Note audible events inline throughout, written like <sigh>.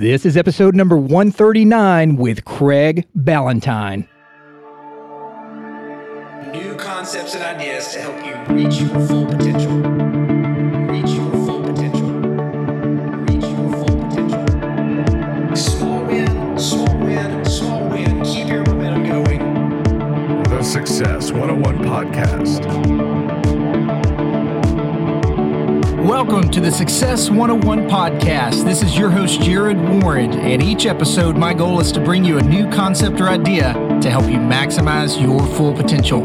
This is episode number 139 with Craig Ballantyne. New concepts and ideas to help you reach your full potential. Reach your full potential. Reach your full potential. Small win, small win, small win. Keep your momentum going. The Success 101 Podcast. Welcome to the Success 101 podcast. This is your host, Jared Warren, and each episode, my goal is to bring you a new concept or idea to help you maximize your full potential.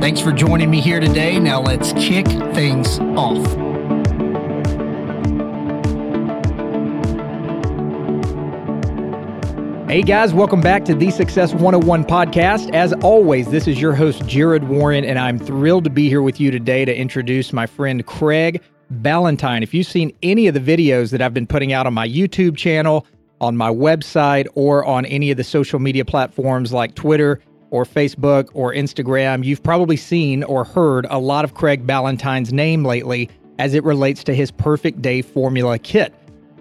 Thanks for joining me here today. Now, let's kick things off. Hey guys, welcome back to the Success 101 podcast. As always, this is your host, Jared Warren, and I'm thrilled to be here with you today to introduce my friend Craig Ballantyne. If you've seen any of the videos that I've been putting out on my YouTube channel, on my website, or on any of the social media platforms like Twitter or Facebook or Instagram, you've probably seen or heard a lot of Craig Ballantyne's name lately as it relates to his Perfect Day Formula Kit.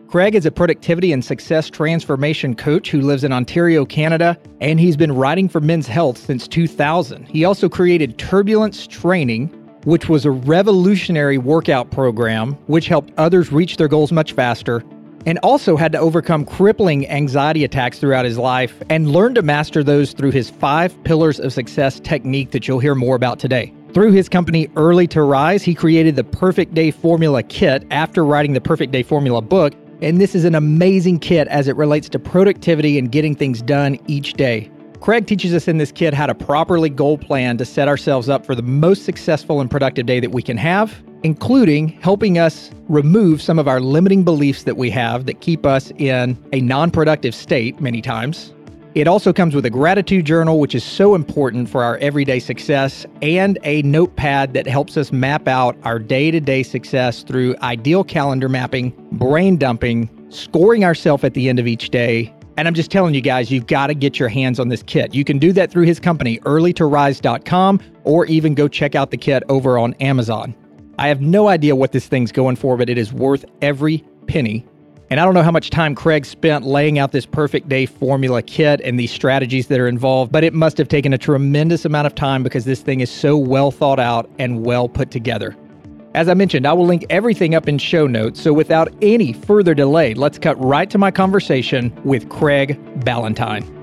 Craig is a productivity and success transformation coach who lives in Ontario, Canada, and he's been writing for Men's Health since 2000. He also created Turbulence Training, which was a revolutionary workout program which helped others reach their goals much faster, and also had to overcome crippling anxiety attacks throughout his life and learn to master those through his five pillars of success technique that you'll hear more about today. Through his company Early to Rise, he created the Perfect Day Formula Kit after writing the Perfect Day Formula book and this is an amazing kit as it relates to productivity and getting things done each day. Craig teaches us in this kit how to properly goal plan to set ourselves up for the most successful and productive day that we can have, including helping us remove some of our limiting beliefs that we have that keep us in a non productive state many times. It also comes with a gratitude journal, which is so important for our everyday success, and a notepad that helps us map out our day to day success through ideal calendar mapping, brain dumping, scoring ourselves at the end of each day. And I'm just telling you guys, you've got to get your hands on this kit. You can do that through his company, earlytorise.com, or even go check out the kit over on Amazon. I have no idea what this thing's going for, but it is worth every penny and I don't know how much time Craig spent laying out this perfect day formula kit and these strategies that are involved, but it must have taken a tremendous amount of time because this thing is so well thought out and well put together. As I mentioned, I will link everything up in show notes, so without any further delay, let's cut right to my conversation with Craig Ballantyne.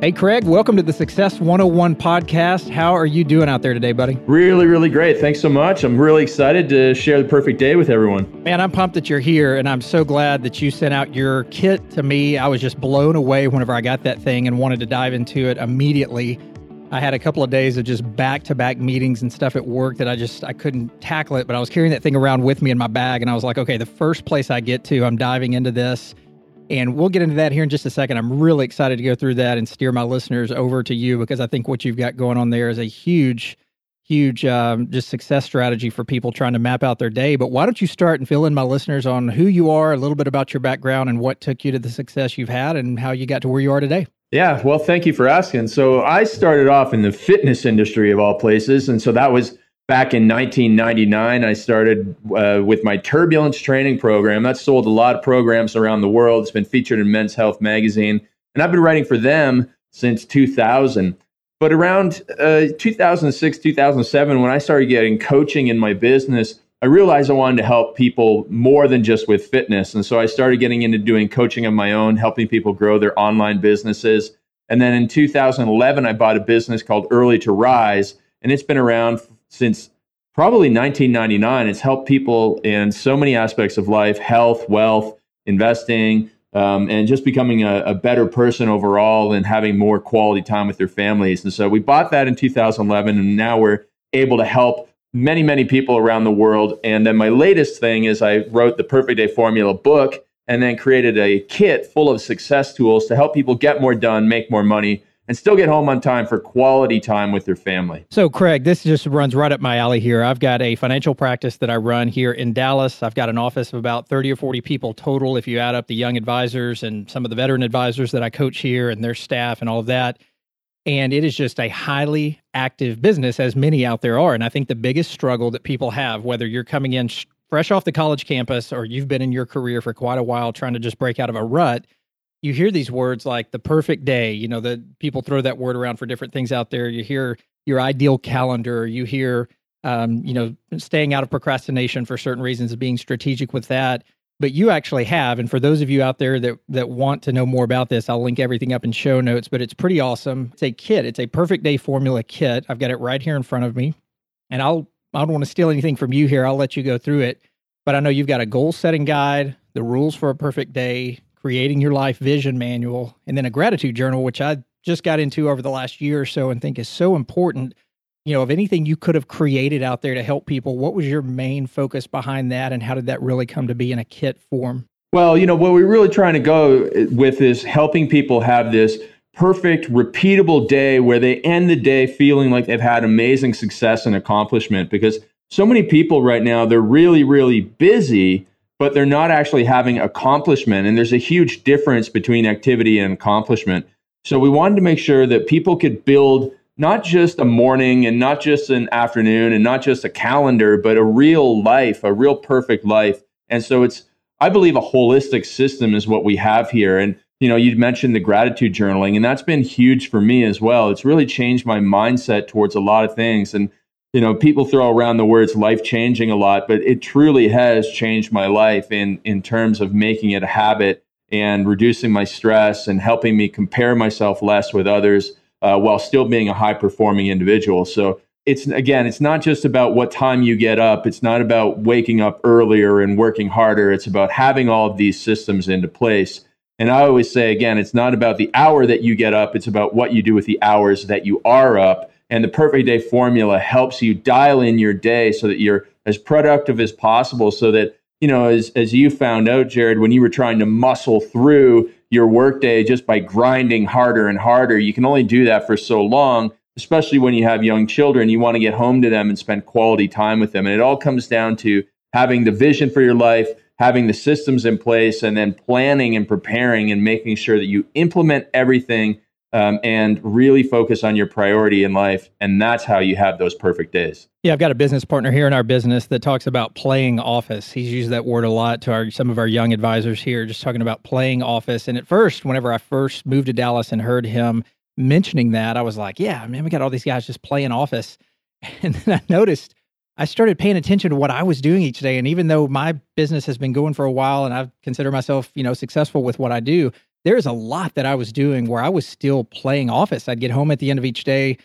Hey, Craig, welcome to the Success 101 podcast. How are you doing out there today, buddy? Really, really great. Thanks so much. I'm really excited to share the perfect day with everyone. Man, I'm pumped that you're here, and I'm so glad that you sent out your kit to me. I was just blown away whenever I got that thing and wanted to dive into it immediately. I had a couple of days of just back-to-back meetings and stuff at work that I just I couldn't tackle it, but I was carrying that thing around with me in my bag and I was like, okay, the first place I get to, I'm diving into this and we'll get into that here in just a second. I'm really excited to go through that and steer my listeners over to you because I think what you've got going on there is a huge, huge um, just success strategy for people trying to map out their day. But why don't you start and fill in my listeners on who you are, a little bit about your background, and what took you to the success you've had and how you got to where you are today? Yeah, well, thank you for asking. So I started off in the fitness industry of all places. And so that was back in 1999 i started uh, with my turbulence training program. That sold a lot of programs around the world. It's been featured in men's health magazine and i've been writing for them since 2000 but around uh, 2006 2007 when i started getting coaching in my business i realized i wanted to help people more than just with fitness. And so i started getting into doing coaching of my own helping people grow their online businesses. And then in 2011 i bought a business called early to rise and it's been around since probably 1999. It's helped people in so many aspects of life health, wealth, investing, um, and just becoming a, a, better person overall and having more quality time with their families. And so we bought that in 2011, and now we're able to help many, many people around the world. And then my latest thing is I wrote the Perfect Day Formula book and then created a kit full of success tools to help people get more done, make more money, and still get home on time for quality time with their family. So, Craig, this just runs right up my alley here. I've got a financial practice that I run here in Dallas. I've got an office of about 30 or 40 people total if you add up the young advisors and some of the veteran advisors that I coach here and their staff and all of that. And it is just a highly active business, as many out there are. And I think the biggest struggle that people have, whether you're coming in fresh off the college campus or you've been in your career for quite a while trying to just break out of a rut, you hear these words like the perfect day. You know, that people throw that word around for different things out there. You hear your ideal calendar. You hear, um, you know, staying out of procrastination for certain reasons, being strategic with that. But you actually have, and for those of you out there that that want to know more about this, I'll link everything up in show notes. But it's pretty awesome. It's a kit. It's a perfect day formula kit. I've got it right here in front of me, and I'll I don't want to steal anything from you here. I'll let you go through it. But I know you've got a goal setting guide, the rules for a perfect day, creating your life vision manual, and then a gratitude journal, which I just got into over the last year or so and think is so important. You know, of anything you could have created out there to help people, what was your main focus behind that, and how did that really come to be in a kit form? Well, you know, what we're really trying to go eh, with is helping people have this perfect, repeatable day where they end the day feeling like they've had amazing success and accomplishment. Because so many people right now, they're really, really busy, but they're not actually having accomplishment. And there's a huge difference between activity and accomplishment. So we wanted to make sure that people could build not just a morning and not just an afternoon and not just a calendar, but a real life, a real perfect life. And so it's, I believe, a holistic system is what we have here. And you know, you mentioned the gratitude journaling, and that's been huge for me as well. It's really changed my mindset towards a lot of things. And you know, people throw around the words life changing a lot, but it truly has changed my life in in terms of making it a habit and reducing my stress and helping me compare myself less with others uh, while still being a high performing individual. So it's again, it's not just about what time you get up. It's not about waking up earlier and working harder. It's about having all of these systems into place. And I always say again, it's not about the hour that you get up. It's about what you do with the hours that you are up and the perfect day formula helps you dial in your day so that you're as productive as possible. So that, you know, as, as you found out, Jared, when you were trying to muscle through your workday just by grinding harder and harder, you can only do that for so long, especially when you have young children. You want to get home to them and spend quality time with them. And it all comes down to having the vision for your life, having the systems in place, and then planning and preparing and making sure that you implement everything um, and really focus on your priority in life. And that's how you have those perfect days. Yeah, I've got a business partner here in our business that talks about playing office. He's used that word a lot to our some of our young advisors here, just talking about playing office. And at first, whenever I first moved to Dallas and heard him mentioning that, I was like, yeah, man, we got all these guys just playing office. <laughs> And then I noticed I started paying attention to what I was doing each day. And even though my business has been going for a while and I consider myself, you know, successful with what I do, there's a lot that I was doing where I was still playing office. I'd get home at the end of each day.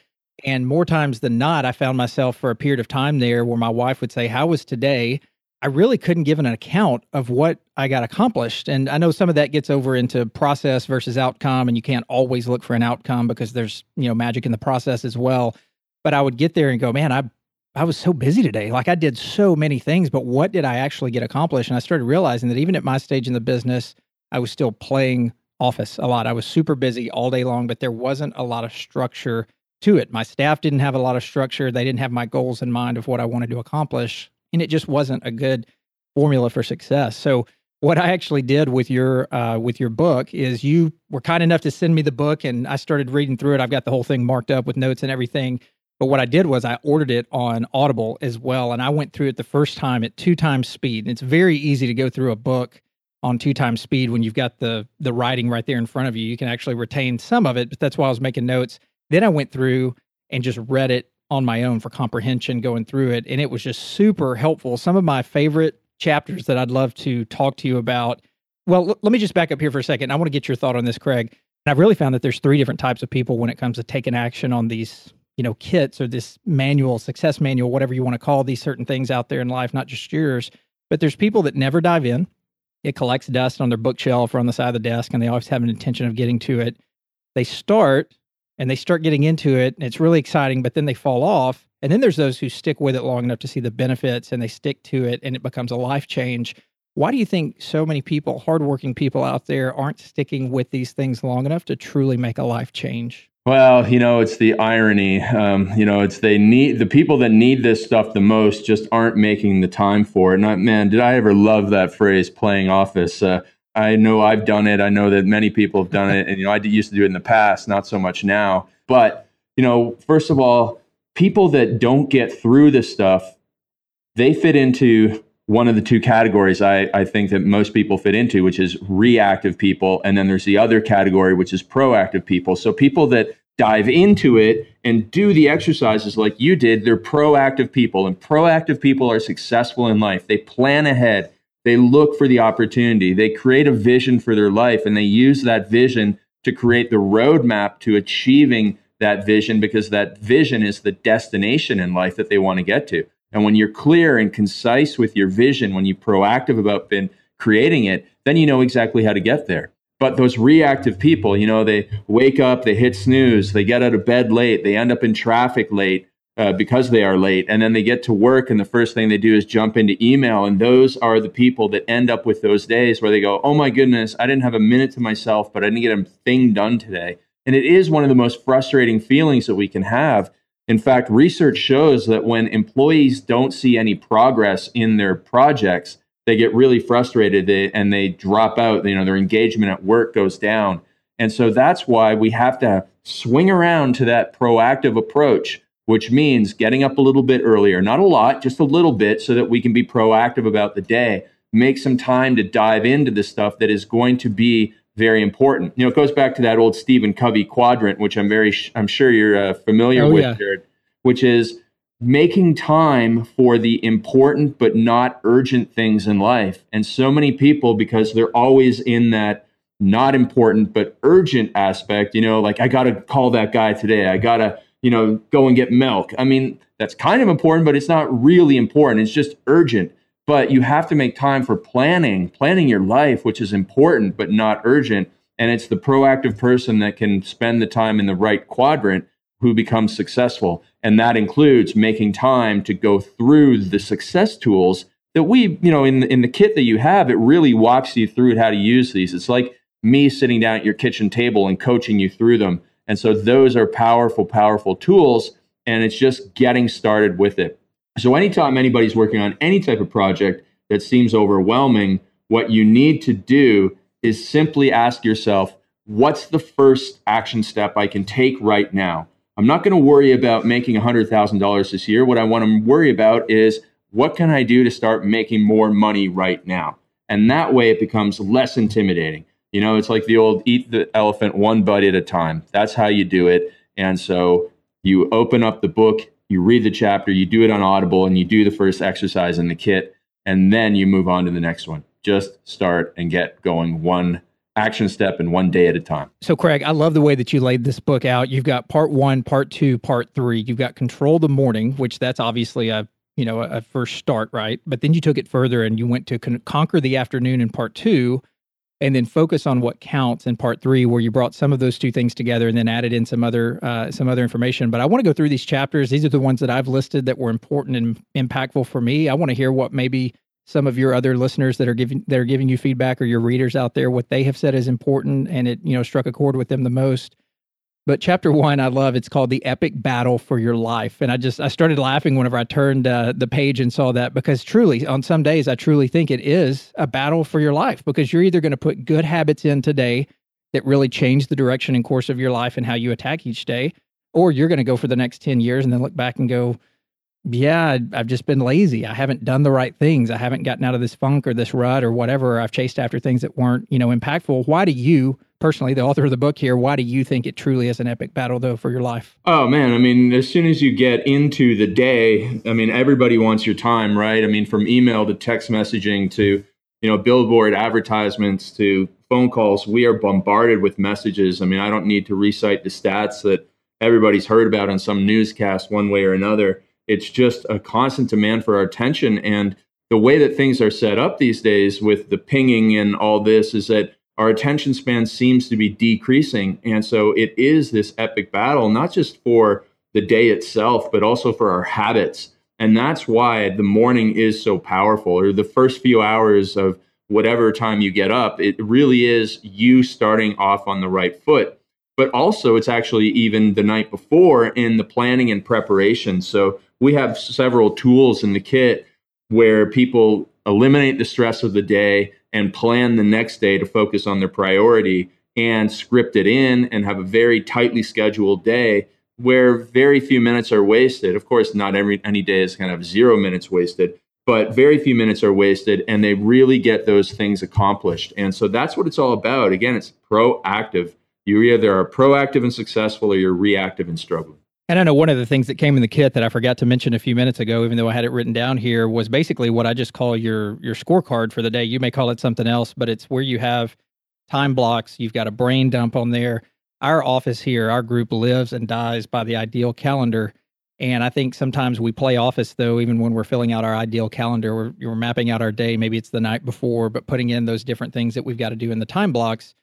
And more times than not, I found myself for a period of time there where my wife would say, How was today? I really couldn't give an account of what I got accomplished. And I know some of that gets over into process versus outcome, and you can't always look for an outcome because there's, you know, magic in the process as well. But I would get there and go, man, I I was so busy today. Like I did so many things, but what did I actually get accomplished? And I started realizing that even at my stage in the business, I was still playing office a lot. I was super busy all day long, but there wasn't a lot of structure to it. My staff didn't have a lot of structure. They didn't have my goals in mind of what I wanted to accomplish. And it just wasn't a good formula for success. So what I actually did with your uh, with your book is you were kind enough to send me the book and I started reading through it. I've got the whole thing marked up with notes and everything. But what I did was I ordered it on Audible as well. And I went through it the first time at two times speed. And it's very easy to go through a book on two times speed when you've got the the writing right there in front of you. You can actually retain some of it, but that's why I was making notes. Then I went through and just read it on my own for comprehension going through it and it was just super helpful. Some of my favorite chapters that I'd love to talk to you about. Well, l- let me just back up here for a second. I want to get your thought on this, Craig. And I've really found that there's three different types of people when it comes to taking action on these, you know, kits or this manual, success manual, whatever you want to call these certain things out there in life, not just yours. But there's people that never dive in it collects dust on their bookshelf or on the side of the desk, and they always have an intention of getting to it. They start and they start getting into it, and it's really exciting, but then they fall off. And then there's those who stick with it long enough to see the benefits and they stick to it, and it becomes a life change. Why do you think so many people, hardworking people out there, aren't sticking with these things long enough to truly make a life change? Well, you know, it's the irony. Um, you know, it's they need the people that need this stuff the most just aren't making the time for it. Not man, did I ever love that phrase "playing office"? Uh, I know I've done it. I know that many people have done it, and you know, I used to do it in the past, not so much now. But you know, first of all, people that don't get through this stuff, they fit into one of the two categories I, I think that most people fit into, which is reactive people. And then there's the other category, which is proactive people. So people that dive into it and do the exercises like you did, they're proactive people. And proactive people are successful in life. They plan ahead, they look for the opportunity, they create a vision for their life, and they use that vision to create the roadmap to achieving that vision because that vision is the destination in life that they want to get to. And when you're clear and concise with your vision, when you're proactive about been creating it, then you know exactly how to get there. But those reactive people, you know, they wake up, they hit snooze, they get out of bed late, they end up in traffic late uh, because they are late, and then they get to work, and the first thing they do is jump into email. And those are the people that end up with those days where they go, "Oh my goodness, I didn't have a minute to myself, but I didn't get a thing done today." And it is one of the most frustrating feelings that we can have in fact, research shows that when employees don't see any progress in their projects, they get really frustrated and they drop out. You know, their engagement at work goes down. And so that's why we have to swing around to that proactive approach, which means getting up a little bit earlier, not a lot, just a little bit, so that we can be proactive about the day. Make some time to dive into the stuff that is going to be very important. You know, it goes back to that old Stephen Covey quadrant, which I'm very, I'm sure you're uh, familiar oh, with, yeah. Jared, which is making time for the important but not urgent things in life. And so many people, because they're always in that not important but urgent aspect, you know, like I got to call that guy today. I got to, you know, go and get milk. I mean, that's kind of important, but it's not really important. It's just urgent but you have to make time for planning, planning your life, which is important but not urgent. And it's the proactive person that can spend the time in the right quadrant who becomes successful. And that includes making time to go through the success tools that we, you know, in, in the kit that you have, it really walks you through how to use these. It's like me sitting down at your kitchen table and coaching you through them. And so those are powerful, powerful tools. And it's just getting started with it. So, anytime anybody's working on any type of project that seems overwhelming, what you need to do is simply ask yourself, what's the first action step I can take right now? I'm not going to worry about making $100,000 this year. What I want to worry about is what can I do to start making more money right now? And that way it becomes less intimidating. You know, it's like the old eat the elephant one bite at a time. That's how you do it. And so you open up the book, you read the chapter, you do it on Audible, and you do the first exercise in the kit, and then you move on to the next one. Just start and get going one action step and one day at a time. So, Craig, I love the way that you laid this book out. You've got part one, part two, part three. You've got control the morning, which that's obviously a you know a first start, right? But then you took it further and you went to con- conquer the afternoon in part two, and then focus on what counts in part three where you brought some of those two things together and then added in some other uh, some other information. But i want to go through these chapters. These are the ones that i've listed that were important and impactful for me. I want to hear what maybe some of your other listeners that are giving that are giving you feedback or your readers out there what they have said is important and it you know struck a chord with them the most but chapter one, I love. It's called the epic battle for your life, and I just I started laughing whenever I turned uh, the page and saw that because truly, on some days, I truly think it is a battle for your life because you're either going to put good habits in today that really change the direction and course of your life and how you attack each day, or you're going to go for the next ten years and then look back and go, yeah, I've just been lazy. I haven't done the right things. I haven't gotten out of this funk or this rut or whatever. I've chased after things that weren't, you know, impactful. Why do you personally, the author of the book here, why do you think it truly is an epic battle, though, for your life? Oh, man. I mean, as soon as you get into the day, I mean, everybody wants your time, right? I mean, from email to text messaging to, you know, billboard advertisements to phone calls, we are bombarded with messages. I mean, I don't need to recite the stats that everybody's heard about on some newscast one way or another. It's just a constant demand for our attention. And the way that things are set up these days with the pinging and all this is that our attention span seems to be decreasing. And so it is this epic battle, not just for the day itself, but also for our habits. And that's why the morning is so powerful, or the first few hours of whatever time you get up. It really is you starting off on the right foot. But also, it's actually even the night before in the planning and preparation. So we have several tools in the kit where people eliminate the stress of the day and plan the next day to focus on their priority and script it in and have a very tightly scheduled day where very few minutes are wasted. Of course, not every any day is kind of zero minutes wasted, but very few minutes are wasted and they really get those things accomplished. And so that's what it's all about. Again, it's proactive. You either are proactive and successful or you're reactive and struggling. And I know one of the things that came in the kit that I forgot to mention a few minutes ago, even though I had it written down here, was basically what I just call your your scorecard for the day. You may call it something else, but it's where you have time blocks. You've got a brain dump on there. Our office here, our group lives and dies by the ideal calendar. And I think sometimes we play office though, even when we're filling out our ideal calendar, we're, we're mapping out our day. Maybe it's the night before, but putting in those different things that we've got to do in the time blocks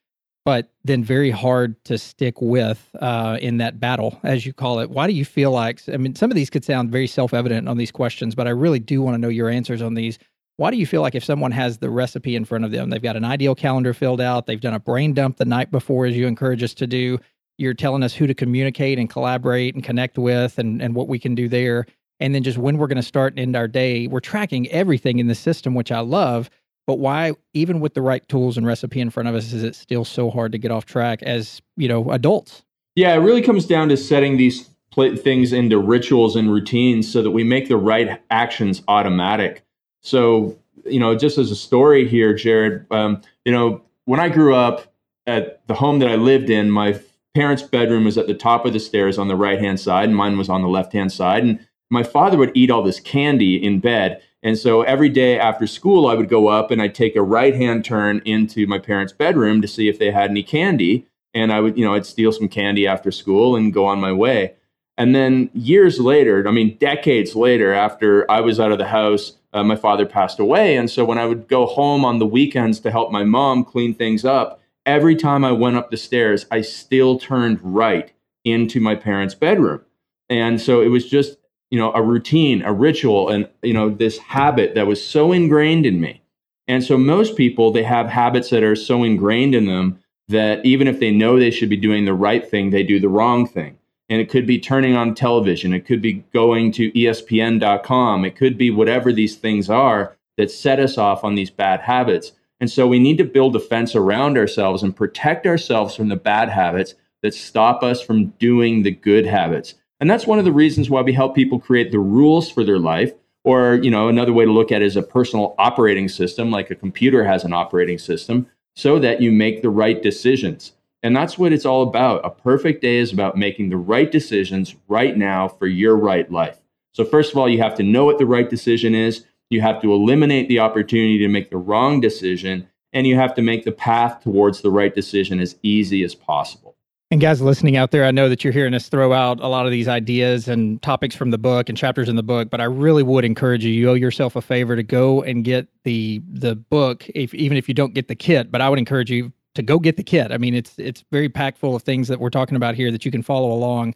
but then very hard to stick with uh, in that battle, as you call it. Why do you feel like? I mean, some of these could sound very self-evident on these questions, but I really do want to know your answers on these. Why do you feel like if someone has the recipe in front of them, they've got an ideal calendar filled out, they've done a brain dump the night before, as you encourage us to do, you're telling us who to communicate and collaborate and connect with, and and what we can do there, and then just when we're going to start and end our day, we're tracking everything in the system, which I love but why even with the right tools and recipe in front of us is it still so hard to get off track as you know adults? Yeah it really comes down to setting these things into rituals and routines so that we make the right actions automatic. So you know just as a story here jared um, you know when i grew up at the home that i lived in my parents bedroom was at the top of the stairs on the right hand side and mine was on the left hand side. And my father would eat all this candy in bed and so every day after school, I would go up and I'd take a right hand turn into my parents' bedroom to see if they had any candy. And I would, you know, I'd steal some candy after school and go on my way. And then years later, I mean, decades later, after I was out of the house, uh, my father passed away. And so when I would go home on the weekends to help my mom clean things up, every time I went up the stairs, I still turned right into my parents' bedroom. And so it was just you know a routine a ritual and you know this habit that was so ingrained in me. And so most people they have habits that are so ingrained in them that even if they know they should be doing the right thing they do the wrong thing. And it could be turning on television. It could be going to espn.com it could be whatever these things are that set us off on these bad habits. And so we need to build a fence around ourselves and protect ourselves from the bad habits that stop us from doing the good habits and that's one of the reasons why we help people create the rules for their life. Or, you know, another way to look at it is a personal operating system, like a computer has an operating system, so that you make the right decisions. And that's what it's all about. A perfect day is about making the right decisions right now for your right life. So, first of all, you have to know what the right decision is. You have to eliminate the opportunity to make the wrong decision. And you have to make the path towards the right decision as easy as possible. And guys listening out there, I know that you're hearing us throw out a lot of these ideas and topics from the book and chapters in the book, but I really would encourage you, you owe yourself a favor to go and get the the book, if, even if you don't get the kit. But I would encourage you to go get the kit. I mean, it's it's very packed full of things that we're talking about here that you can follow along.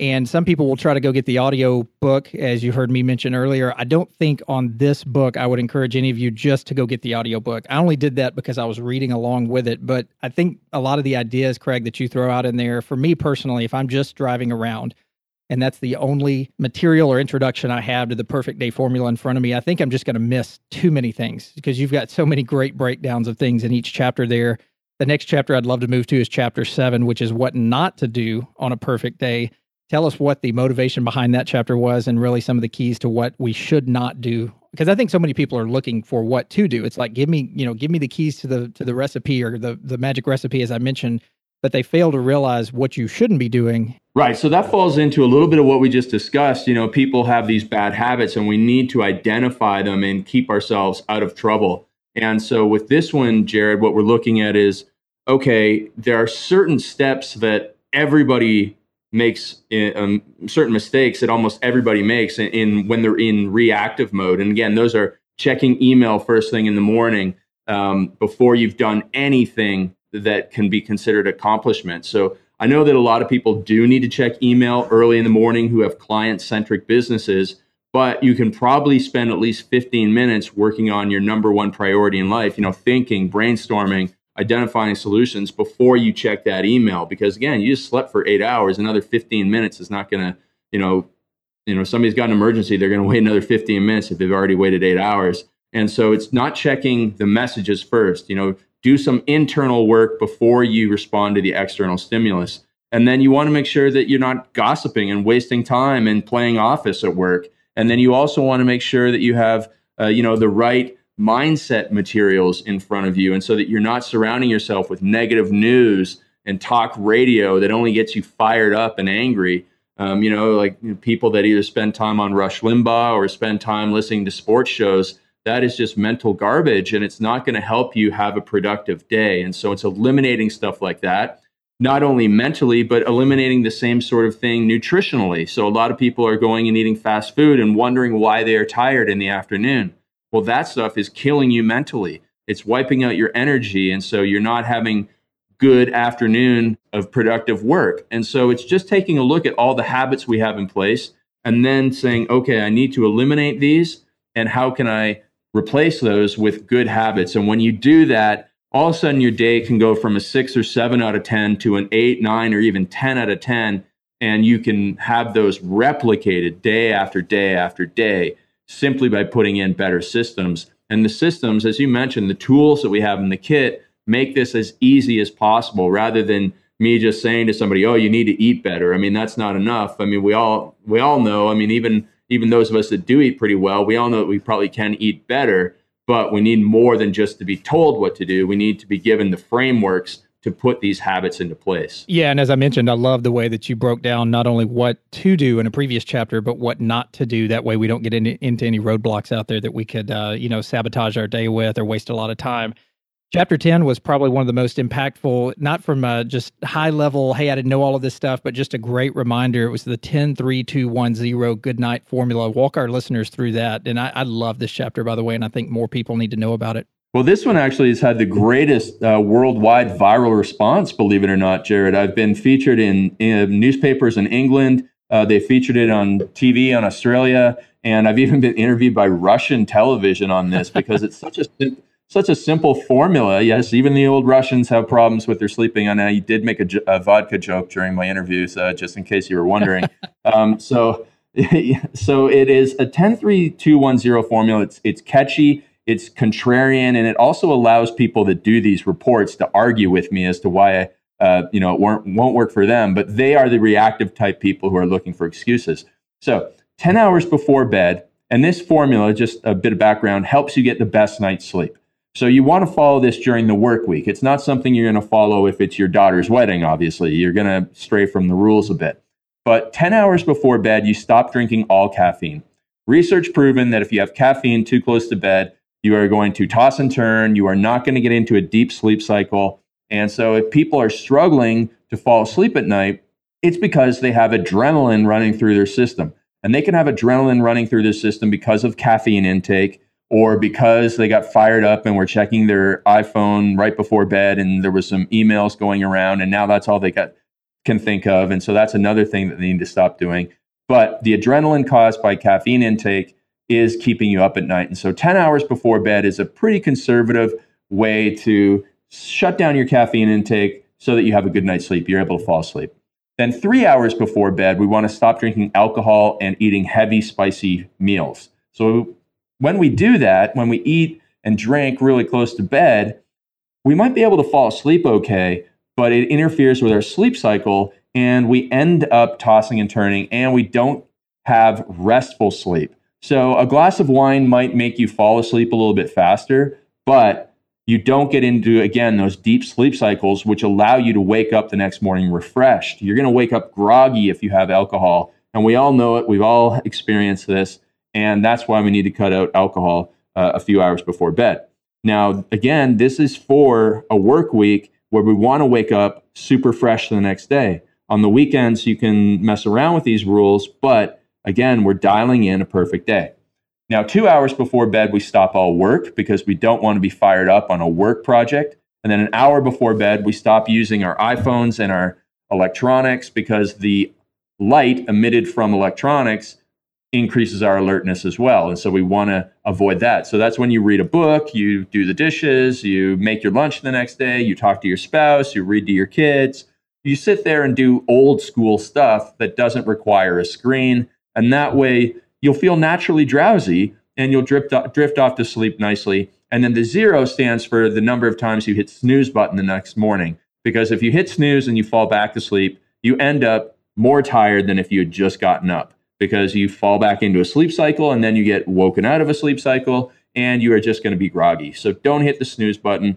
And some people will try to go get the audio book, as you heard me mention earlier. I don't think on this book I would encourage any of you just to go get the audio book. I only did that because I was reading along with it. But I think a lot of the ideas, Craig, that you throw out in there, for me personally, if I'm just driving around and that's the only material or introduction I have to the perfect day formula in front of me, I think I'm just going to miss too many things because you've got so many great breakdowns of things in each chapter there. The next chapter I'd love to move to is chapter seven, which is what not to do on a perfect day tell us what the motivation behind that chapter was and really some of the keys to what we should not do. Because i think so many people are looking for what to do. It's like give me you know give me the keys to the to the recipe or the the magic recipe as i mentioned but they fail to realize what you shouldn't be doing. Right. So that falls into a little bit of what we just discussed. You know people have these bad habits and we need to identify them and keep ourselves out of trouble. And so with this one jared what we're looking at is okay there are certain steps that everybody makes eh, um, certain mistakes that almost everybody makes in, in, when they're in reactive mode. And again, those are checking email first thing in the morning um, before you've done anything that can be considered accomplishment. So I know that a lot of people do need to check email early in the morning who have client centric businesses. but you can probably spend at least 15 minutes working on your number one priority in life, you know, thinking, brainstorming, identifying solutions before you check that email. Because again, you just slept for eight hours, another 15 minutes is not going to, you know, you know, somebody's got an emergency, they're going <laughs> to wait another 15 minutes if they've already waited eight hours. And so it's not checking the messages first, you know, do some internal work before you respond to the external stimulus. And then you want to make sure that you're not gossiping and wasting time and playing office at work. And then you also want to make sure that you have, uh, you know, the right mindset materials in front of you. And so that you're not surrounding yourself with negative news and talk radio that only gets you fired up and angry. Um, you know, like you know, people that either spend time on Rush Limbaugh or spend time listening to sports shows that is just mental garbage and it's not going to help you have a productive day. And so it's eliminating stuff like that, not only mentally, but eliminating the same sort of thing nutritionally. So a lot of people are going and eating fast food and wondering why they are tired in the afternoon. Well, that stuff is killing you mentally. It's wiping out your energy. And so you're not having good afternoon of productive work. And so it's just taking a look at all the habits we have in place and then saying, okay, I need to eliminate these. And how can I replace those with good habits. And when you do that, all of a sudden your day can go from a six or seven out of 10 to an eight, nine, or even 10 out of 10. And you can have those replicated day after day after day simply by putting in better systems. And the systems, as you mentioned, the tools that we have in the kit make this as easy as possible rather than me just saying to somebody, "Oh, you need to eat better." I mean, that's not enough. I mean, we all we all know. I mean, even even those of us that do eat pretty well, we all know that we probably can eat better, but we need more than just to be told what to do. We need to be given the frameworks to put these habits into place. Yeah, and as I mentioned, I love the way that you broke down not only what to do in a previous chapter, but what not to do. That way, we don't get into, into any roadblocks out there that we could, uh, you know, sabotage our day with or waste a lot of time. Chapter 10 was probably one of the most impactful, not from a just high level, hey, I didn't know all of this stuff, but just a great reminder. It was the 10 3 2 1 0 good night formula. Walk our listeners through that. And I, I love this chapter, by the way, and I think more people need to know about it. Well, this one actually has had the greatest uh, worldwide viral response, believe it or not, Jared. I've been featured in, in newspapers in England. Uh, they featured it on TV in Australia. And I've even been interviewed by Russian television on this because it's such a <laughs> such a simple formula. Yes, even the old Russians have problems with their sleeping. And I did make a, a vodka joke during my interviews, uh, just in case you were wondering. <laughs> um, so, <laughs> so it is a 10-3-2-1-0 formula. It's it's catchy, it's contrarian, and it also allows people that do these reports to argue with me as to why uh, you know it won't, won't work for them. But they are the reactive type people who are looking for excuses. So, 10 hours before bed, and this formula, just a bit of background, helps you get the best night's sleep. So you want to follow this during the work week. It's not something you're going to follow if it's your daughter's wedding, obviously. You're going to stray from the rules a bit. But 10 hours before bed, you stop drinking all caffeine. Research proven that if you have caffeine too close to bed, you are going to toss and turn. You are not going to get into a deep sleep cycle. And so if people are struggling to fall asleep at night, it's because they have adrenaline running through their system. And they can have adrenaline running through their system because of caffeine intake or because they got fired up and were checking their iPhone right before bed and there was some emails going around and now that's all they got can think of and so that's another thing that they need to stop doing but the adrenaline caused by caffeine intake is keeping you up at night. And so 10 hours before bed is a pretty conservative way to shut down your caffeine intake so that you have a good night's sleep. You're able to fall asleep. Then 3 hours before bed we want to stop drinking alcohol and eating heavy spicy meals. So when we do that, when we eat and drink really close to bed, we might be able to fall asleep okay, but it interferes with our sleep cycle and we end up tossing and turning and we don't have restful sleep. So a glass of wine might make you fall asleep a little bit faster, but you don't get into again those deep sleep cycles which allow you to wake up the next morning refreshed. You're going to wake up groggy if you have alcohol, and we all know it. We've all experienced this. And that's why we need to cut out alcohol uh, a few hours before bed. Now, again, this is for a work week where we want to wake up super fresh the next day. On the weekends, you can mess around with these rules, but again, we're dialing in a perfect day. Now, two hours before bed, we stop all work because we don't want to be fired up on a work project. And then an hour before bed, we stop using our iPhones and our electronics because the light emitted from electronics increases our alertness as well. And so we want to avoid that. So that's when you read a book, you do the dishes, you make your lunch the next day, you talk to your spouse, you read to your kids. You sit there and do old school stuff that doesn't require a screen. And that way you'll feel naturally drowsy and you'll drift, drift off to sleep nicely. And then the zero stands for the number of times you hit snooze button the next morning. Because if you hit snooze and you fall back to sleep, you end up more tired than if you had just gotten up because you fall back into a sleep cycle and then you get woken out of a sleep cycle and you are just going to be groggy. So don't hit the snooze button.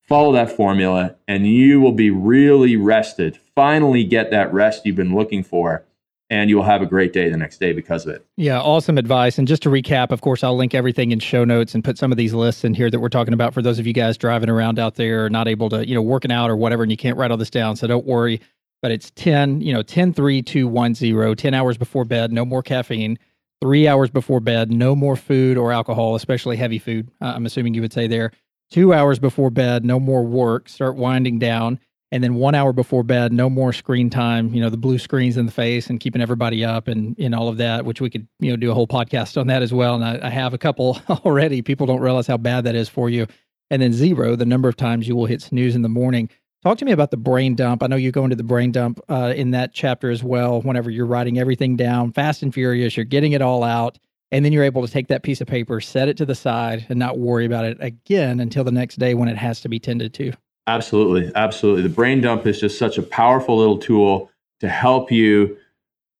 Follow that formula and you will be really rested. Finally, get that rest you've been looking for and you will have a great day the next day because of it. Yeah, awesome advice. And just to recap, of course, I'll link everything in show notes and put some of these lists in here that we're talking about for those of you guys driving around out there, not able to, you know, working out or whatever, and you can't write all this down. So don't worry but it's 10, you know, 10, 3, 2, 1, 0, 10 hours before bed, no more caffeine, three hours before bed, no more food or alcohol, especially heavy food. Uh, I'm assuming you would say there. Two hours before bed, no more work, start winding down. And then one hour before bed, no more screen time, you know, the blue screens in the face and keeping everybody up and, and all of that, which we could, you know, do a whole podcast on that as well. And I, I have a couple <laughs> already. People don't realize how bad that is for you. And then zero, the number of times you will hit snooze in the morning. Talk to me about the brain dump. I know you go into the brain dump uh, in that chapter as well. Whenever you're writing everything down, fast and furious, you're getting it all out, and then you're able to take that piece of paper, set it to the side, and not worry about it again until the next day when it has to be tended to. Absolutely, absolutely. The brain dump is just such a powerful little tool to help you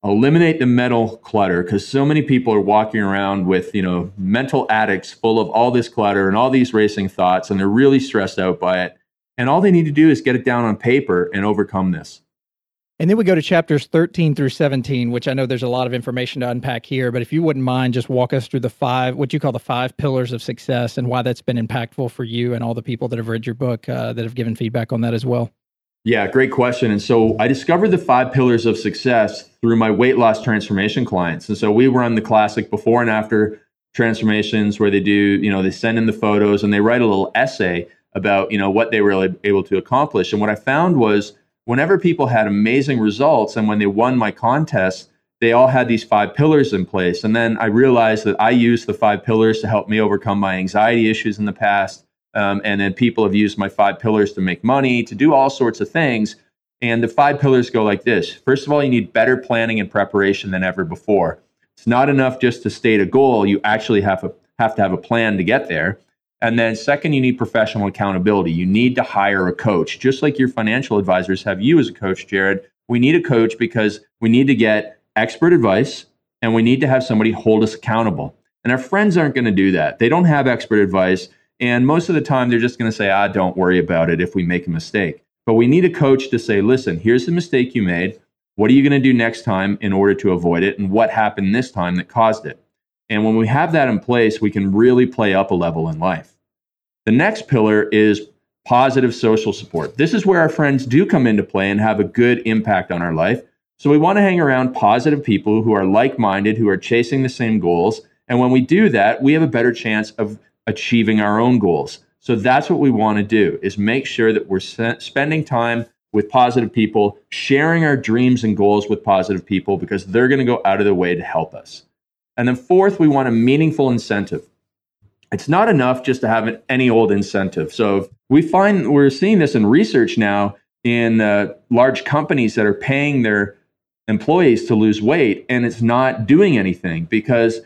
eliminate the mental clutter because so many people are walking around with you know mental attics full of all this clutter and all these racing thoughts and they're really stressed out by it and all they need to do is get it down on paper and overcome this. And then we go to chapters 13 through 17, which I know there's a lot of information to unpack here, but if you wouldn't mind, just walk us through the five, what you call the five pillars of success and why that's been impactful for you and all the people that have read your book uh, that have given feedback on that as well. Yeah, great question. And so I discovered the five pillars of success through my weight loss transformation clients. And so we run the classic before and after transformations where they do, you know, they send in the photos and they write a little essay about you know what they were able to accomplish. And what I found was whenever people had amazing results and when they won my contest, they all had these five pillars in place. And then I realized that I used the five pillars to help me overcome my anxiety issues in the past. Um, and then people have used my five pillars to make money, to do all sorts of things. And the five pillars go like this First of all, you need better planning and preparation than ever before. It's not enough just to state a goal, you actually have, a, have to have a plan to get there. And then, second, you need professional accountability. You need to hire a coach, just like your financial advisors have you as a coach, Jared. We need a coach because we need to get expert advice and we need to have somebody hold us accountable. And our friends aren't going to do that. They don't have expert advice. And most of the time, they're just going to say, ah, don't worry about it if we make a mistake. But we need a coach to say, listen, here's the mistake you made. What are you going to do next time in order to avoid it? And what happened this time that caused it? And when we have that in place, we can really play up a level in life. The next pillar is positive social support. This is where our friends do come into play and have a good impact on our life. So we want to hang around positive people who are like minded, who are chasing the same goals. And when we do that, we have a better chance of achieving our own goals. So that's what we want to do is make sure that we're spending time with positive people, sharing our dreams and goals with positive people because they're going to go out of their way to help us. And then fourth, we want a meaningful incentive. It's not enough just to have any old incentive. So we find we're seeing this in research now in uh, large companies that are paying their employees to lose weight and it's not doing anything because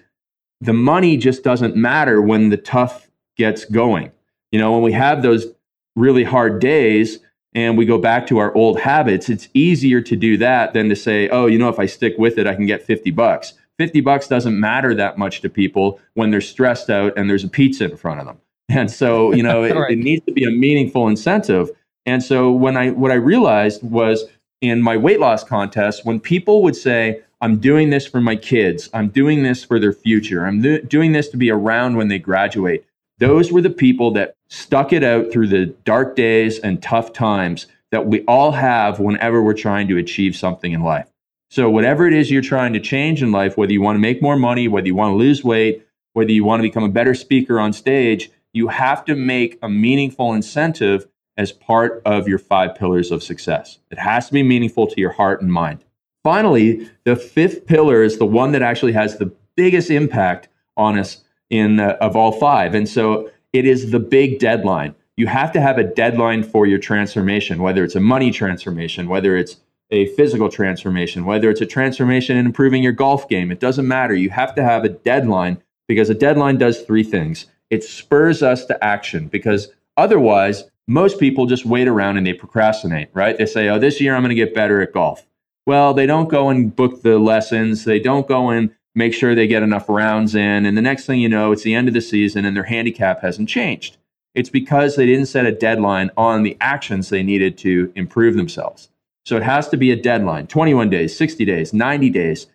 the money just doesn't matter when the tough gets going. You know, when we have those really hard days and we go back to our old habits, it's easier to do that than to say, oh, you know, if I stick with it, I can get 50 bucks. 50 bucks doesn't matter that much to people when they're stressed out and there's a pizza in front of them. <laughs> And so, you know, it, right. it needs to be a meaningful incentive. And so when I what I realized was in my weight loss contest, when people would say, I'm doing this for my kids, I'm doing this for their future, I'm doing this to be around when they graduate, those were the people that stuck it out through the dark days and tough times that we all have whenever we're trying to achieve something in life. So, whatever it is you're trying to change in life, whether you want to make more money, whether you want to lose weight, whether you want to become a better speaker on stage, you have to make a meaningful incentive as part of your five pillars of success. It has to be meaningful to your heart and mind. Finally, the fifth pillar is the one that actually has the biggest impact on us in uh, of all five. And so it is the big deadline. You have to have a deadline for your transformation, whether it's a money transformation, whether it's a physical transformation, whether it's a transformation in improving your golf game. It doesn't matter. You have to have a deadline because a deadline does three things. It spurs us to action because otherwise, most people just wait around and they procrastinate, right? They say, oh, this year I'm going to get better at golf. Well, they don't go and book the lessons. They don't go and make sure they get enough rounds in. And the next thing you know, it's the end of the season and their handicap hasn't changed. It's because they didn't set a deadline on the actions they needed to improve themselves. So it has to be a deadline 21 days, 60 days, 90 days.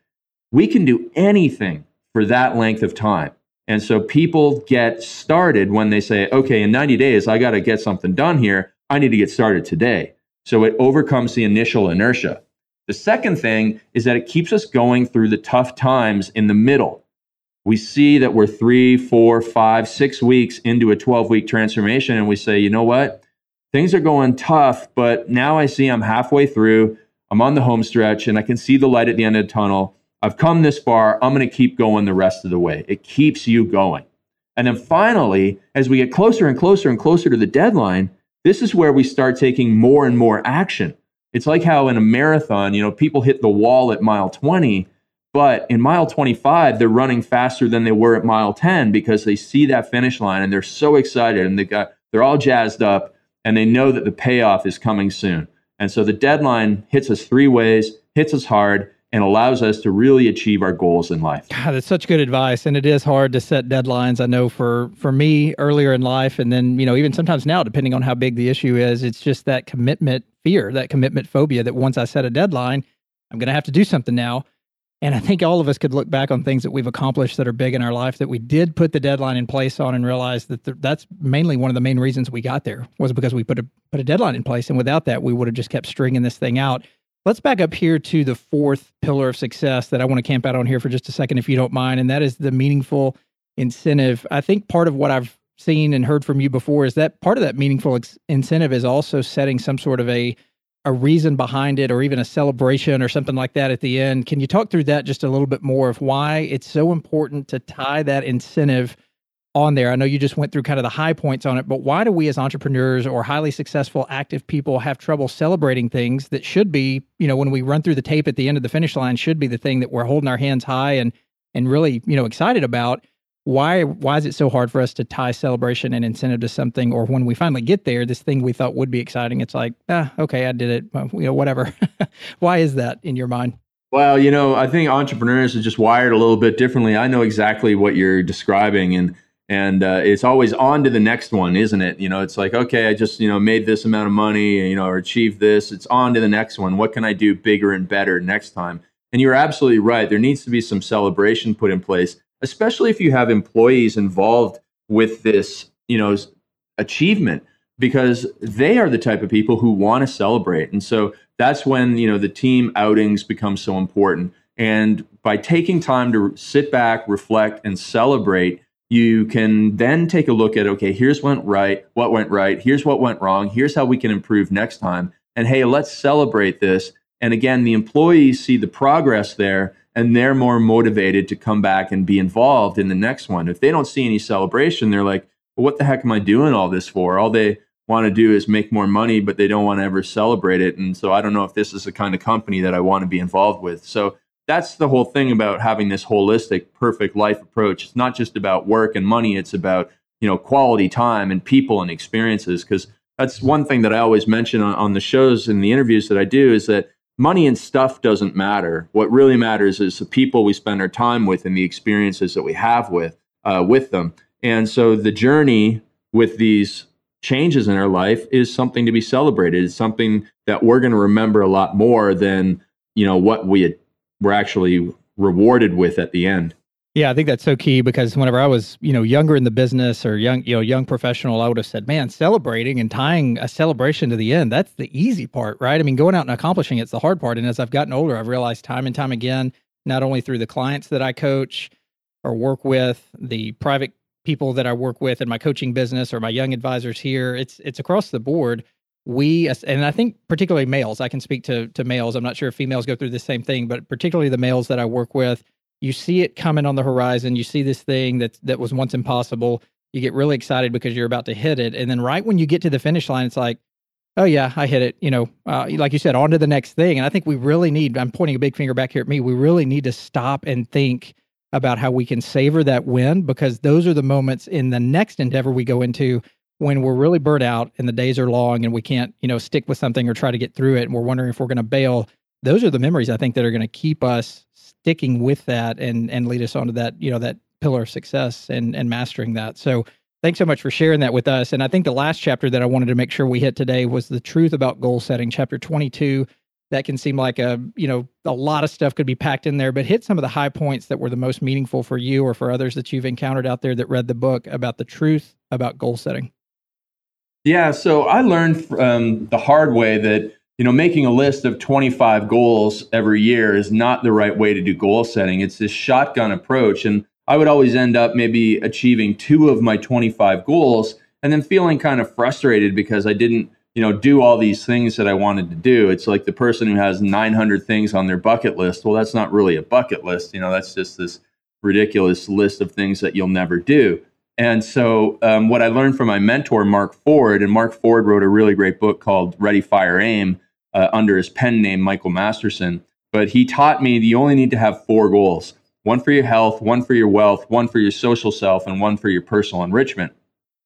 We can do anything for that length of time. And so people get started when they say, okay, in 90 days, I got to get something done here. I need to get started today. So it overcomes the initial inertia. The second thing is that it keeps us going through the tough times in the middle. We see that we're three, four, five, six weeks into a 12 week transformation, and we say, you know what? Things are going tough, but now I see I'm halfway through. I'm on the home stretch, and I can see the light at the end of the tunnel. I've come this far. I'm going to keep going the rest of the way. It keeps you going. And then finally, as we get closer and closer and closer to the deadline, this is where we start taking more and more action. It's like how in a marathon, you know, people hit the wall at mile 20, but in mile 25, they're running faster than they were at mile 10 because they see that finish line and they're so excited and they got they're all jazzed up and they know that the payoff is coming soon. And so the deadline hits us three ways, hits us hard, and allows us to really achieve our goals in life. God, that's such good advice, and it is hard to set deadlines. I know for for me earlier in life, and then you know even sometimes now, depending on how big the issue is, it's just that commitment fear, that commitment phobia. That once I set a deadline, I'm going to have to do something now. And I think all of us could look back on things that we've accomplished that are big in our life that we did put the deadline in place on, and realize that th- that's mainly one of the main reasons we got there was because we put a put a deadline in place, and without that, we would have just kept stringing this thing out. Let's back up here to the fourth pillar of success that I want to camp out on here for just a second, if you don't mind, and that is the meaningful incentive. I think part of what I've seen and heard from you before is that part of that meaningful ex- incentive is also setting some sort of a a reason behind it or even a celebration or something like that at the end. Can you talk through that just a little bit more of why it's so important to tie that incentive on there? I know you just went through kind of the high points on it, but why do we as entrepreneurs or highly successful active people have trouble celebrating things that should be, you know, when we run through the tape at the end of the finish line should be the thing that we're holding our hands high and and really, you know, excited about? Why why is it so hard for us to tie celebration and incentive to something? Or when we finally get there, this thing we thought would be exciting, it's like, ah, okay, I did it, you know, whatever. <laughs> why is that in your mind? Well, you know, I think entrepreneurs are just wired a little bit differently. I know exactly what you're describing and and uh, it's always on to the next one isn't it? You know it's like okay i just you know made this amount of money you know or achieved this. It's on to the next one. What can i do bigger and better next time? And you're absolutely right. There needs to be some celebration put in place especially if you have employees involved with this you know achievement because they are the type of people who want to celebrate. And so that's when you know the team outings become so important. And by taking time to sit back reflect and celebrate you can then take a look at okay here's what went right what went right here's what went wrong here's how we can improve next time and hey let's celebrate this. And again the employees see the progress there and they're more motivated to come back and be involved in the next one. If they don't see any celebration they're like well, what the heck am i doing all this for? All they want to do is make more money but they don't want to ever celebrate it. And so i don't know if this is the kind of company that i want to be involved with. So that's the whole thing about having this holistic perfect life approach. It's not just about work and money. It's about you know quality time and people and experiences. Because that's one thing that i always mention on, on, the shows and the interviews that i do is that money and stuff doesn't matter. What really matters is the people we spend our time with and the experiences that we have with uh, with them. And so the journey with these changes in our life is something to be celebrated. It's something that we're going to remember a lot more than you know what we we're actually rewarded with at the end. Yeah, I think that's so key because whenever I was, you know, younger in the business or young, you know, young professional, I would have said, "Man, celebrating and tying a celebration to the end, that's the easy part, right? I mean, going out and accomplishing it's the hard part." And as I've gotten older, I've realized time and time again, not only through the clients that I coach or work with, the private people that I work with in my coaching business or my young advisors here, it's it's across the board we and I think particularly males, I can speak to to males. I'm not sure if females go through the same thing, but particularly the males that I work with, you see it coming on the horizon. You see this thing that that was once impossible. You get really excited because you're about to hit it, and then right when you get to the finish line, it's like, oh yeah, I hit it. You know, uh, like you said, on to the next thing. And I think we really need. I'm pointing a big finger back here at me. We really need to stop and think about how we can savor that win because those are the moments in the next endeavor we go into when we're really burnt out and the days are long and we can't, you know, stick with something or try to get through it and we're wondering if we're going to bail. Those are the memories I think that are going to keep us sticking with that and and lead us onto that, you know, that pillar of success and and mastering that. So thanks so much for sharing that with us. And I think the last chapter that I wanted to make sure we hit today was the truth about goal setting, chapter 22. That can seem like a, you know, a lot of stuff could be packed in there, but hit some of the high points that were the most meaningful for you or for others that you've encountered out there that read the book about the truth about goal setting. Yeah, so I learned um, the hard way that you know making a list of 25 goals every year is not the right way to do goal setting. It's this shotgun approach, and I would always end up maybe achieving two of my 25 goals and then feeling kind of frustrated because I didn't, you know, do all these things that I wanted to do. It's like the person who has 900 things on their bucket list. Well, that's not really a bucket list. You know, that's just this ridiculous list of things that you'll never do. And so, um, what I learned from my mentor, Mark Ford, and Mark Ford wrote a really great book called Ready, Fire, Aim uh, under his pen name, Michael Masterson. But he taught me you only need to have four goals one for your health, one for your wealth, one for your social self, and one for your personal enrichment.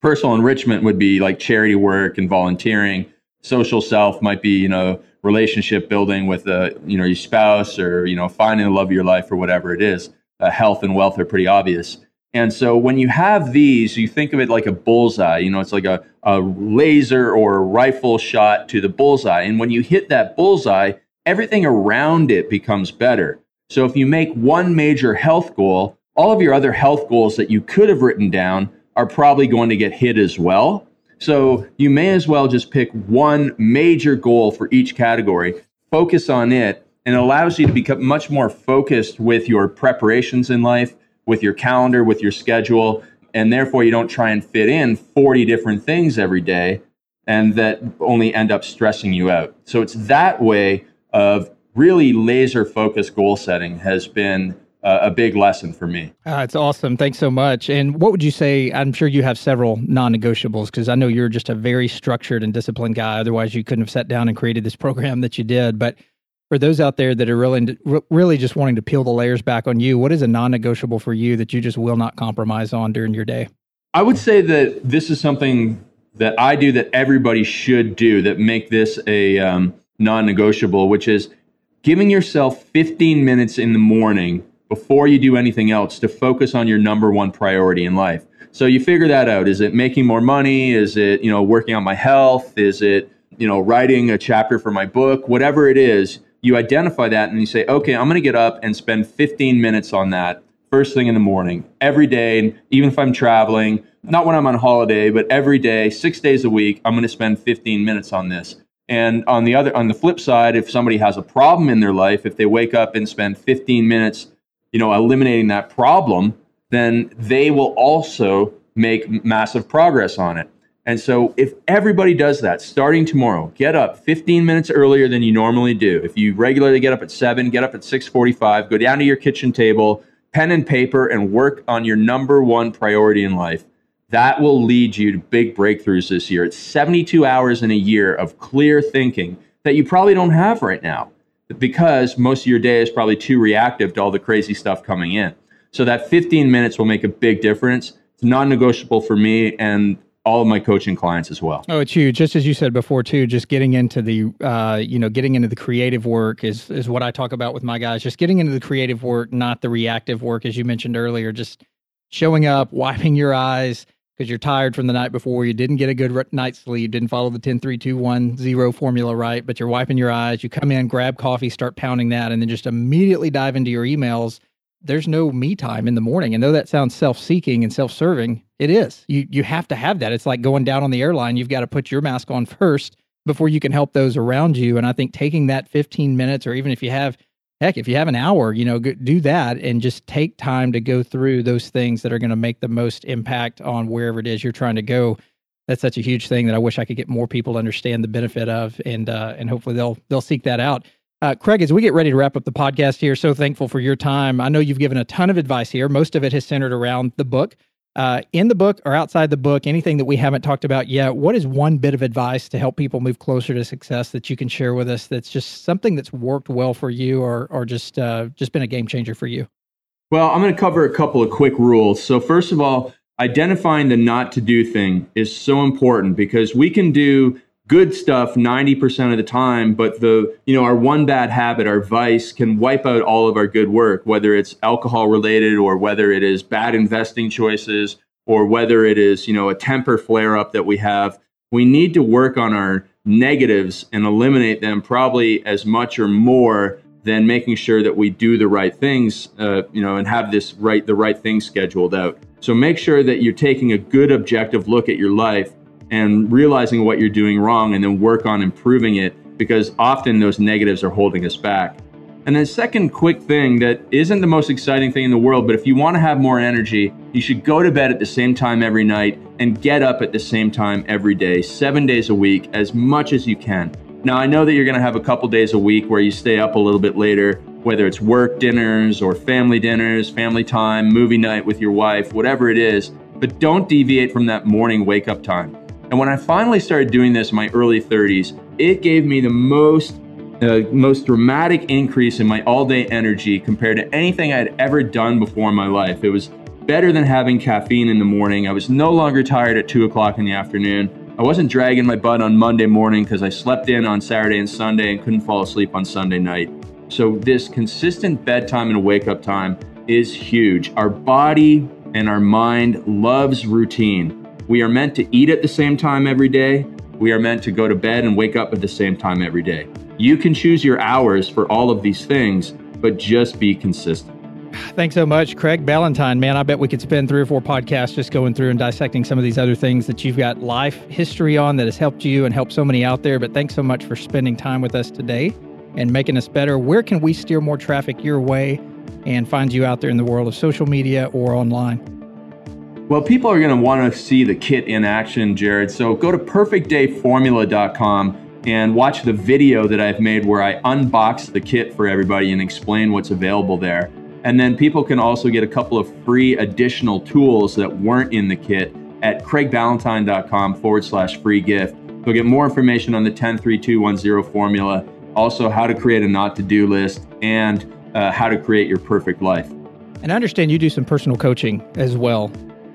Personal enrichment would be like charity work and volunteering. Social self might be, you know, relationship building with a, you know, your spouse or, you know, finding the love of your life or whatever it is. Uh, health and wealth are pretty obvious. And so when you have these, you think of it like a bullseye. You know, it's like a, a laser or a rifle shot to the bullseye. And when you hit that bullseye, everything around it becomes better. So if you make one major health goal, all of your other health goals that you could have written down are probably going to get hit as well. So you may as well just pick one major goal for each category, focus on it, and it allows you to become much more focused with your preparations in life, with your calendar, with your schedule, and therefore you don't try and fit in 40 different things every day and that only end up stressing you out. So it's that way of really laser focused goal setting has been uh, a big lesson for me. Uh, it's awesome. Thanks so much. And what would you say? I'm sure you have several non negotiables because I know you're just a very structured and disciplined guy. Otherwise, you couldn't have sat down and created this program that you did. But for those out there that are really, really just wanting to peel the layers back on you, what is a non negotiable for you that you just will not compromise on during your day? I would say that this is something that I do that everybody should do that make this a um, non negotiable, which is giving yourself 15 minutes in the morning before you do anything else to focus on your number one priority in life. So you figure that out. Is it making more money? Is it, you know, working on my health? Is it, you know, writing a chapter for my book? Whatever it is, you identify that and you say, okay, I'm going to get up and spend 15 minutes on that first thing in the morning every day, even if I'm traveling, not when I'm on holiday, but every day, six days a week, I'm going to spend 15 minutes on this. And on the other, on the flip side, if somebody has a problem in their life, if they wake up and spend 15 minutes, you know, eliminating that problem, then they will also make massive progress on it. And so if everybody does that starting tomorrow, get up 15 minutes earlier than you normally do. If you regularly get up at 7, get up at 6:45, go down to your kitchen table, pen and paper and work on your number 1 priority in life that will lead you to big breakthroughs this year. It's 72 hours in a year of clear thinking that you probably don't have right now because most of your day is probably too reactive to all the crazy stuff coming in. So that 15 minutes will make a big difference. It's non-negotiable for me and all of my coaching clients as well. Oh, it's huge. Just as you said before, too. Just getting into the, uh, you know, getting into the creative work is is what I talk about with my guys. Just getting into the creative work, not the reactive work, as you mentioned earlier. Just showing up, <laughs> wiping your eyes, because you're tired from the night before. You didn't get a good night's sleep, didn't follow the 10 3 2 1 0 formula right, but you're wiping your eyes. You come in, grab coffee, start pounding that, and then just immediately dive into your emails. There's no me time in the morning. And though that sounds self seeking and self serving, it is. You, you have to have that. It's like going down on the airline. You've got to put your mask on first before you can help those around you. And I think taking that 15 minutes, or even if you have heck, if you have an hour, you know, do that and just take time to go through those things that are going to make the most impact on wherever it is you're trying to go. That's such a huge thing that I wish I could get more people to understand the benefit of, and uh, and hopefully they'll they'll seek that out. Uh, Craig, as we get ready to wrap up the podcast here, so thankful for your time. I know you've given a ton of advice here. Most of it has centered around the book. Uh, in the book or outside the book, anything that we haven't talked about yet, what is one bit of advice to help people move closer to success that you can share with us that's just something that's worked well for you or, or just, uh, just been a game changer for you? Well, I'm going to cover a couple of quick rules. So, first of all, identifying the not to do thing is so important because we can do good stuff 90% of the time but the you know our one bad habit our vice can wipe out all of our good work whether it's alcohol related or whether it is bad investing choices or whether it is you know a temper flare up that we have. We need to work on our negatives and eliminate them probably as much or more than making sure that we do the right things uh, you know and have this right the right things scheduled out. So make sure that you're taking a good objective look at your life and realizing what you're doing wrong and then work on improving it because often those negatives are holding us back. And then, second quick thing that isn't the most exciting thing in the world, but if you want to have more energy, you should go to bed at the same time every night and get up at the same time every day, seven days a week, as much as you can. Now, I know that you're going to have a couple days a week where you stay up a little bit later, whether it's work dinners or family dinners, family time, movie night with your wife, whatever it is, but don't deviate from that morning wake up time. And when I finally started doing this in my early 30s, it gave me the most uh, most dramatic increase in my all-day energy compared to anything I had ever done before in my life. It was better than having caffeine in the morning. I was no longer tired at two o'clock in the afternoon. I wasn't dragging my butt on Monday morning because I slept in on Saturday and Sunday and couldn't fall asleep on Sunday night. So this consistent bedtime and wake up time is huge. Our body and our mind loves routine. We are meant to eat at the same time every day. We are meant to go to bed and wake up at the same time every day. You can choose your hours for all of these things, but just be consistent. Thanks so much, Craig Ballantyne. Man, I bet we could spend three or four podcasts just going through and dissecting some of these other things that you've got life history on that has helped you and helped so many out there. But thanks so much for spending time with us today and making us better. Where can we steer more traffic your way and find you out there in the world of social media or online? Well, people are going to want to see the kit in action, Jared. So go to perfectdayformula.com and watch the video that I've made where I unbox the kit for everybody and explain what's available there. And then people can also get a couple of free additional tools that weren't in the kit at craigballantyne.com forward slash free gift. You'll get more information on the 103210 formula, also how to create a not to do list, and uh, how to create your perfect life. And I understand you do some personal coaching as well.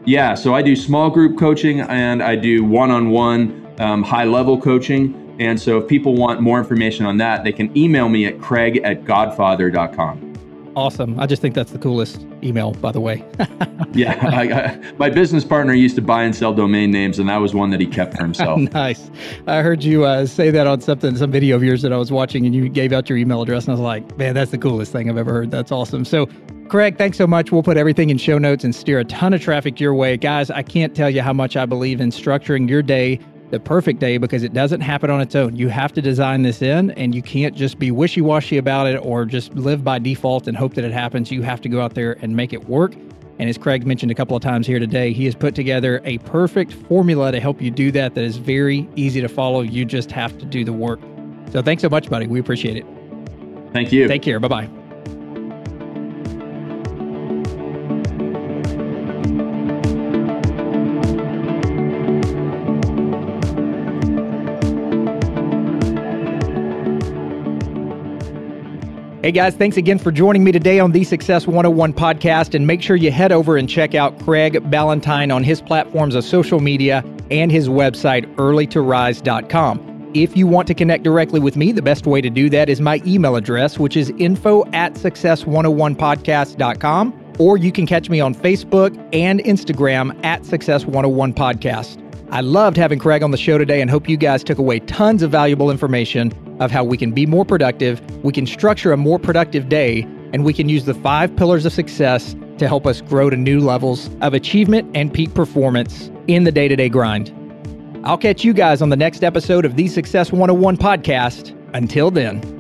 Yeah, so I do small group coaching and I do one on one um, high level coaching. And so if people want more information on that, they can email me at craig at godfather.com. Awesome. I just think that's the coolest email, by the way. <laughs> yeah. I, I, my business partner used to buy and sell domain names, and that was one that he kept for himself. <laughs> nice. I heard you uh, say that on something, some video of yours that I was watching, and you gave out your email address, and I was like, man, that's the coolest thing I've ever heard. That's awesome. So, Craig, thanks so much. We'll put everything in show notes and steer a ton of traffic your way. Guys, I can't tell you how much I believe in structuring your day the perfect day because it doesn't happen on its own. You have to design this in and you can't just be wishy washy about it or just live by default and hope that it happens. You have to go out there and make it work. And as Craig mentioned a couple of times here today, he has put together a perfect formula to help you do that that is very easy to follow. You just have to do the work. So thanks so much, buddy. We appreciate it. Thank you. Take care. Bye bye. Hey guys, thanks again for joining me today on the Success 101 podcast. And make sure you head over and check out Craig Ballantyne on his platforms of social media and his website, earlytorise.com. If you want to connect directly with me, the best way to do that is my email address, which is info at success101podcast.com. Or you can catch me on Facebook and Instagram at Success 101 Podcast. I loved having Craig on the show today and hope you guys took away tons of valuable information of how we can be more productive, we can structure a more productive day, and we can use the five pillars of success to help us grow to new levels of achievement and peak performance in the day to day grind. I'll catch you guys on the next episode of the Success 101 podcast. Until then.